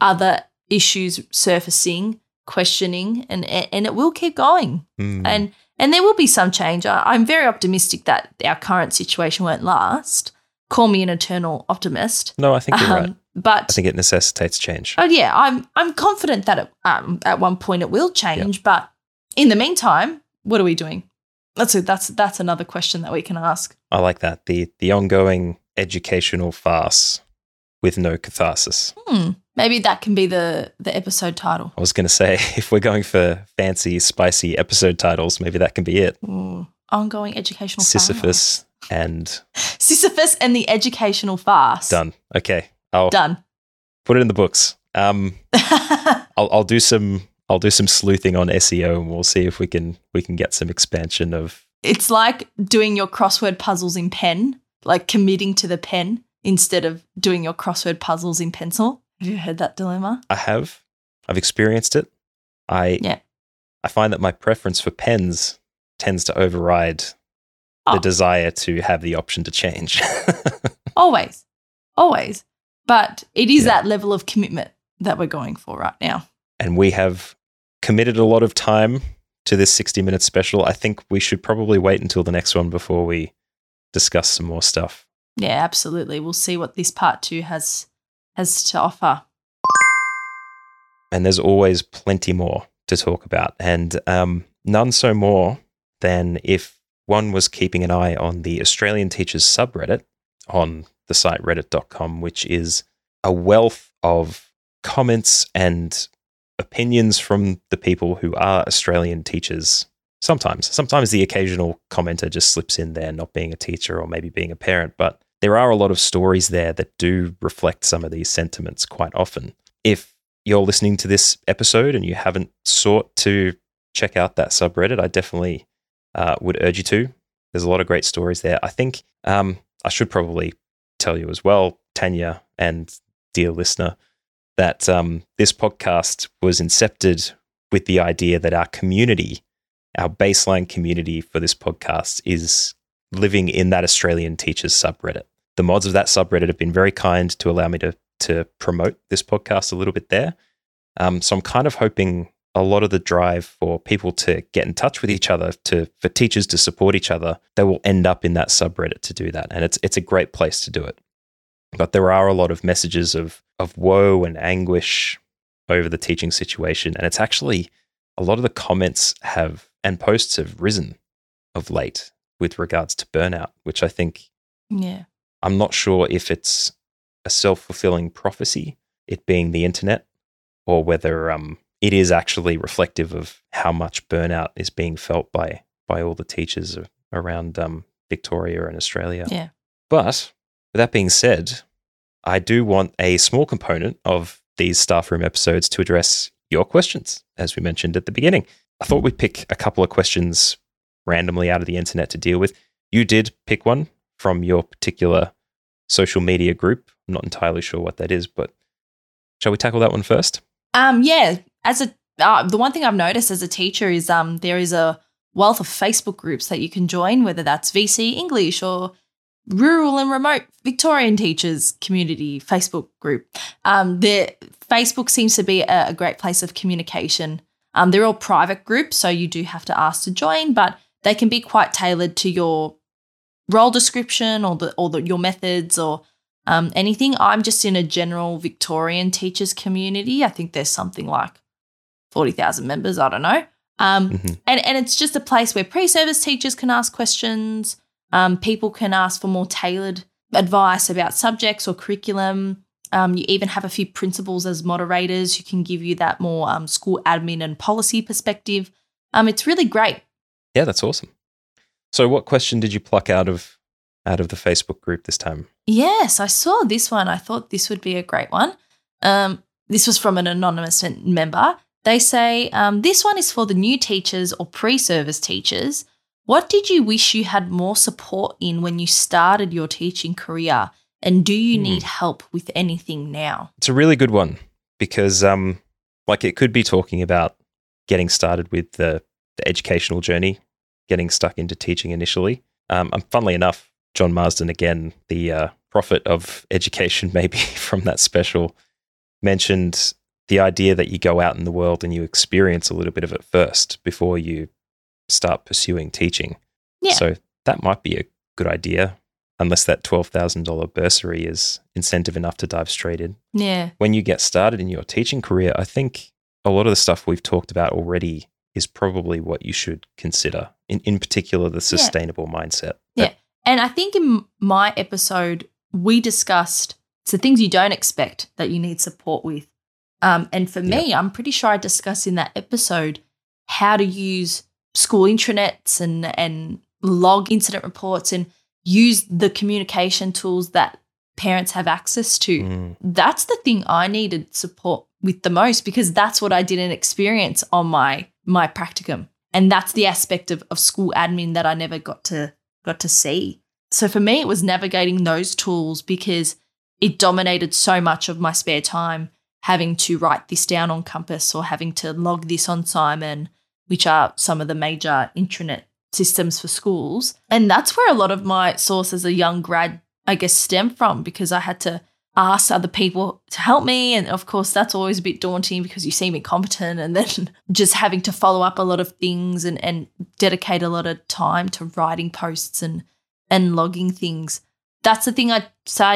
other issues surfacing, questioning, and and it will keep going. Mm. And and there will be some change. I, I'm very optimistic that our current situation won't last. Call me an eternal optimist. no, I think you're right. Um, But I think it necessitates change. Oh yeah, I'm I'm confident that it, um, at one point it will change. But in the meantime, what are we doing? That's a, that's that's another question that we can ask. I like that. The the ongoing educational farce with no catharsis. Hmm. Maybe that can be the the episode title. I was going to say, if we're going for fancy, spicy episode titles, maybe that can be it. Ooh, ongoing educational Sisyphus and. Sisyphus and the educational farce. done. Okay, I'll Done. put it in the books. Um, I'll, I'll do some. I'll do some sleuthing on SEO, and we'll see if we can we can get some expansion of. it's like doing your crossword puzzles in pen, like committing to the pen instead of doing your crossword puzzles in pencil. Have you heard that dilemma? I have. I've experienced it. I Yeah. I find that my preference for pens tends to override Oh. the ah. desire to have the option to change. Always. Always. But it is Yeah. that level of commitment that we're going for right now. and we have committed a lot of time to this 60 minute special. I think we should probably wait until the next one before we discuss some more stuff. Yeah, absolutely. We'll see what this part two has has to offer. And there's always plenty more to talk about, and um, none so more than if one was keeping an eye on the Australian Teachers subreddit on the site reddit.com, which is a wealth of comments and opinions from the people who are Australian teachers. Sometimes, sometimes the occasional commenter just slips in there, not being a teacher or maybe being a parent, but there are a lot of stories there that do reflect some of these sentiments quite often. If you're listening to this episode and you haven't sought to check out that subreddit, I definitely uh, would urge you to. There's a lot of great stories there. I think um, I should probably tell you as well, Tanya and dear listener, that um, this podcast was incepted with the idea that our community, our baseline community for this podcast, is living in that Australian teachers subreddit. The mods of that subreddit have been very kind to allow me to to promote this podcast a little bit there. Um, so I'm kind of hoping a lot of the drive for people to get in touch with each other, to for teachers to support each other, they will end up in that subreddit to do that, and it's it's a great place to do it. But there are a lot of messages of of woe and anguish over the teaching situation, and it's actually a lot of the comments have and posts have risen of late with regards to burnout, which I think Yeah. I'm not sure if it's a self fulfilling prophecy, it being the internet, or whether um, it is actually reflective of how much burnout is being felt by by all the teachers around um, Victoria and Australia. Yeah. But with that being said, I do want a small component of these staff room episodes to address your questions, as we mentioned at the beginning. I thought we'd pick a couple of questions randomly out of the internet to deal with. You did pick one from your particular social media group. I'm not entirely sure what that is, but shall we tackle that one first? Um, yeah, as a uh, the one thing I've noticed as a teacher is um there is a wealth of Facebook groups that you can join, whether that's VCE English or rural and remote Victorian teachers community Facebook group. Um, the Facebook seems to be a, a great place of communication. Um, they're all private groups, so you do have to ask to join, but they can be quite tailored to your role description or the or the, your methods or um, anything. I'm just in a general Victorian teachers community. I think there's something like 40,000 members. I don't know. Um, Mhm. and, and it's just a place where pre service teachers can ask questions. Um, people can ask for more tailored advice about subjects or curriculum. Um, you even have a few principals as moderators who can give you that more um, school admin and policy perspective. Um, it's really great. Yeah, that's awesome. So, what question did you pluck out of out of the Facebook group this time? Yes, I saw this one. I thought this would be a great one. Um, this was from an anonymous member. They say, um, This one is for the new teachers or pre service teachers. What did you wish you had more support in when you started your teaching career? And do you Hmm. need help with anything now? It's a really good one because, um, like, it could be talking about getting started with the, the educational journey, getting stuck into teaching initially. Um, and funnily enough, John Marsden, again, the uh, prophet of education, maybe from that special, mentioned the idea that you go out in the world and you experience a little bit of it first before you start pursuing teaching. Yeah. So that might be a good idea, unless that $12,000 bursary is incentive enough to dive straight in Yeah. when you get started in your teaching career, I think a lot of the stuff we've talked about already is probably what you should consider. In in particular, the sustainable mindset. Yeah. And I think in my episode, we discussed the things you don't expect that you need support with. Um, and for me, I'm pretty sure I discussed in that episode how to use school intranets and and log incident reports and use the communication tools that parents have access to. Mm, That's the thing I needed support with the most because that's what I didn't experience on my my practicum. And that's the aspect of, of school admin that I never got to got to see. So for me it was navigating those tools because it dominated so much of my spare time having to write this down on Compass or having to log this on Simon, which are some of the major intranet systems for schools. And that's where a lot of my source as a young grad, I guess, stem from because I had to ask other people to help me. And of course, that's always a bit daunting because you seem incompetent and then just having to follow up a lot of things and, and dedicate a lot of time to writing posts and, and logging things. That's the thing I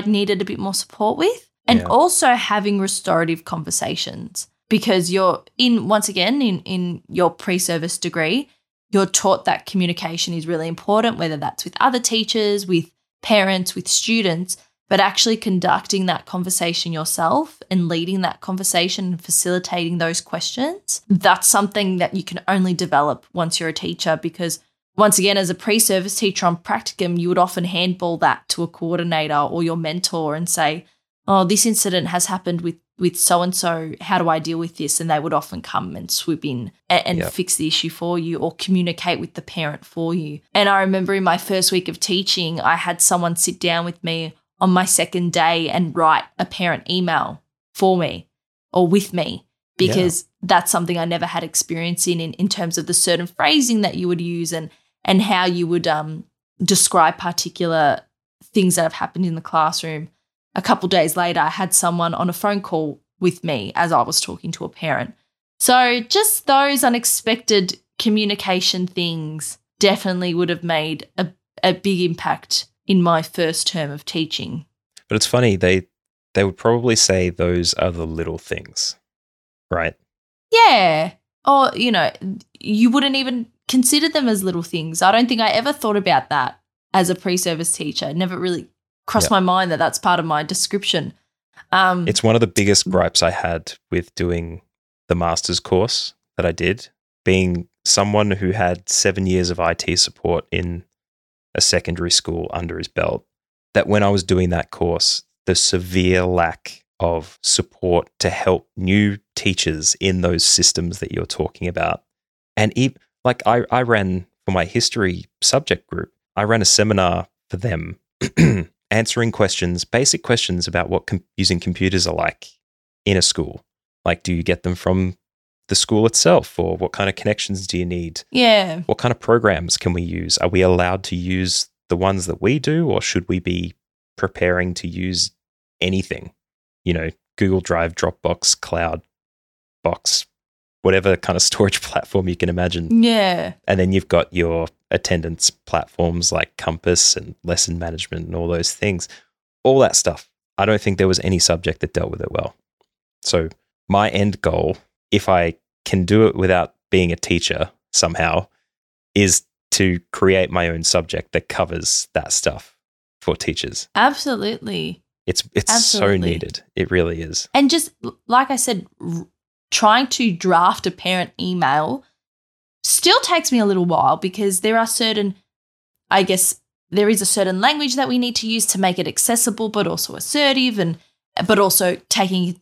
needed a bit more support with. And Yeah. also having restorative conversations because you're in, once again, in, in your pre service degree, you're taught that communication is really important, whether that's with other teachers, with parents, with students, but actually conducting that conversation yourself and leading that conversation and facilitating those questions. That's something that you can only develop once you're a teacher because once again, as a pre-service teacher on practicum, you would often handball that to a coordinator or your mentor and say, "Oh, this incident has happened with with so and so. How do I deal with this?" And they would often come and swoop in and, and Yeah. fix the issue for you or communicate with the parent for you. And I remember in my first week of teaching, I had someone sit down with me on my second day and write a parent email for me or with me because that's something I never had experience in, in in terms of the certain phrasing that you would use and and how you would um, describe particular things that have happened in the classroom. A couple days later, I had someone on a phone call with me as I was talking to a parent. So just those unexpected communication things definitely would have made a, a big impact in my first term of teaching. But it's funny they they would probably say those are the little things, right? Yeah. Or, you know, you wouldn't even consider them as little things. I don't think I ever thought about that as a pre service teacher. Never really crossed Yeah. my mind that that's part of my description. Um, It's one of the biggest gripes I had with doing the master's course that I did, being someone who had seven years of IT support in a secondary school under his belt. That when I was doing that course, the severe lack of support to help new teachers in those systems that you're talking about. And e- like I, I ran for my history subject group, I ran a seminar for them answering questions, basic questions about what com- using computers are like in a school. Like, do you get them from the school itself, or what kind of connections do you need? yeah. What kind of programs can we use? Are we allowed to use the ones that we do, or should we be preparing to use anything? You know, Google Drive, Dropbox, Cloud, Box, whatever kind of storage platform you can imagine. Yeah. And then you've got your attendance platforms like Compass and lesson management and all those things. All that stuff. I don't think there was any subject that dealt with it well. So, my end goal, if I can do it without being a teacher somehow, is to create my own subject that covers that stuff for teachers. Absolutely. It's it's so needed. It really is. And just like I said, r- trying to draft a parent email still takes me a little while because there are certain, I guess, there is a certain language that we need to use to make it accessible, but also assertive, and but also taking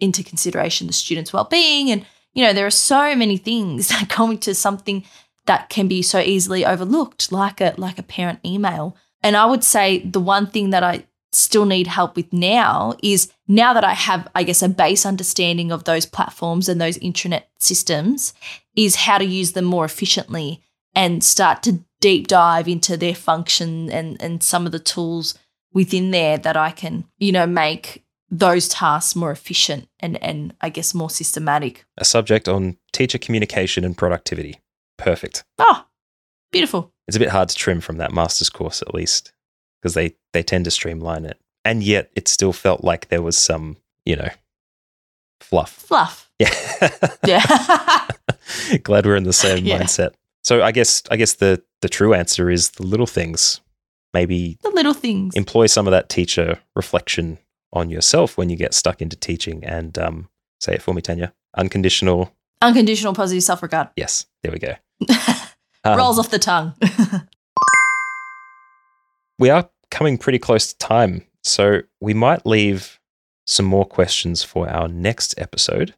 into, consideration the student's well-being. And you know, there are so many things that go into something that can be so easily overlooked, like a like a parent email. And I would say the one thing that I still need help with now is now that I have, I guess, a base understanding of those platforms and those intranet systems, is how to use them more efficiently and start to deep dive into their function and, and some of the tools within there that I can, you know, make those tasks more efficient and, and I guess more systematic. A subject on teacher communication and productivity. Perfect. Oh, beautiful. It's a bit hard to trim from that master's course, at least, because they, they tend to streamline it. And yet it still felt like there was some, you know, fluff. Fluff. Yeah. Yeah. Glad we're in the same Yeah. mindset. So I guess I guess the the true answer is the little things. Maybe the little things. employ some of that teacher reflection on yourself when you get stuck into teaching and um, say it for me, Tanya. Unconditional. Unconditional positive self regard. Yes, there we go. Um, Rolls off the tongue. We are coming pretty close to time, so we might leave some more questions for our next episode.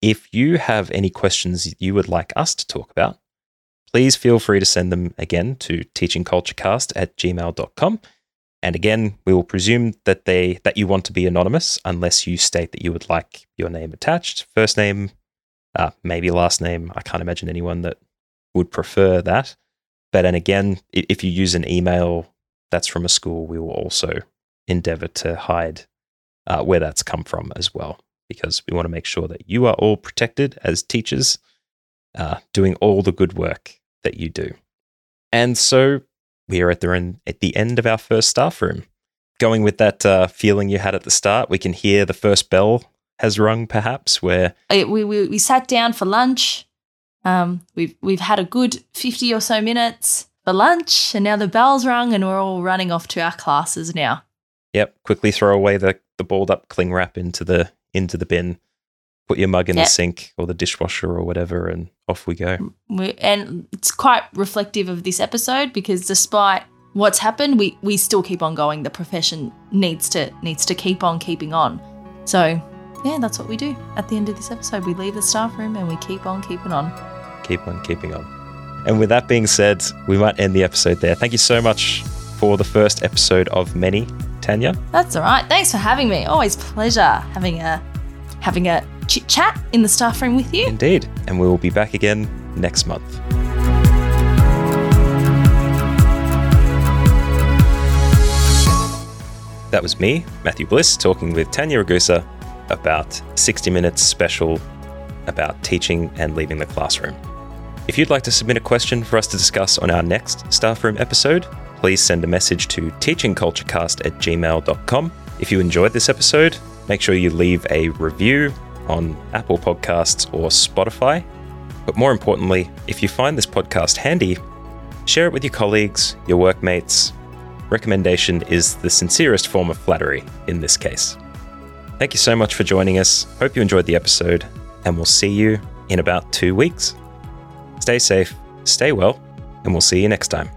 If you have any questions you would like us to talk about, please feel free to send them again to teachingculturecast at gmail.com. And again, we will presume that they that you want to be anonymous unless you state that you would like your name attached, first name, uh, maybe last name. I can't imagine anyone that would prefer that. But then again, if you use an email that's from a school, we will also endeavor to hide uh, where that's come from as well, because we want to make sure that you are all protected as teachers, uh, doing all the good work that you do. And so we are at the end, at the end of our first staff room. Going with that uh, feeling you had at the start, we can hear the first bell has rung, perhaps, where Uh, we, we, we sat down for lunch. Um, we've, we've had a good 50 or so minutes for lunch, and now the bell's rung, and we're all running off to our classes now. Yep. Quickly throw away the, the balled up cling wrap into the into the bin. Put your mug in Yep. the sink or the dishwasher or whatever, and off we go. We, and it's quite reflective of this episode because despite what's happened, we, we still keep on going. The profession needs to needs to keep on keeping on. So yeah, that's what we do. At the end of this episode, we leave the staff room and we keep on keeping on. Keep on keeping on. And with that being said, we might end the episode there. Thank you so much for the first episode of many, Tanya. That's all right. Thanks for having me. Always pleasure having a having a chit chat in the staff room with you. Indeed. And we will be back again next month. That was me, Matthew Bliss, talking with Tanya Ragusa about 60 Minutes special about teaching and leaving the classroom. If you'd like to submit a question for us to discuss on our next staff room episode, please send a message to teachingculturecast at gmail.com. If you enjoyed this episode, make sure you leave a review on Apple Podcasts or Spotify. But more importantly, if you find this podcast handy, share it with your colleagues, your workmates. Recommendation is the sincerest form of flattery in this case. Thank you so much for joining us. Hope you enjoyed the episode, and we'll see you in about two weeks. Stay safe, stay well, and we'll see you next time.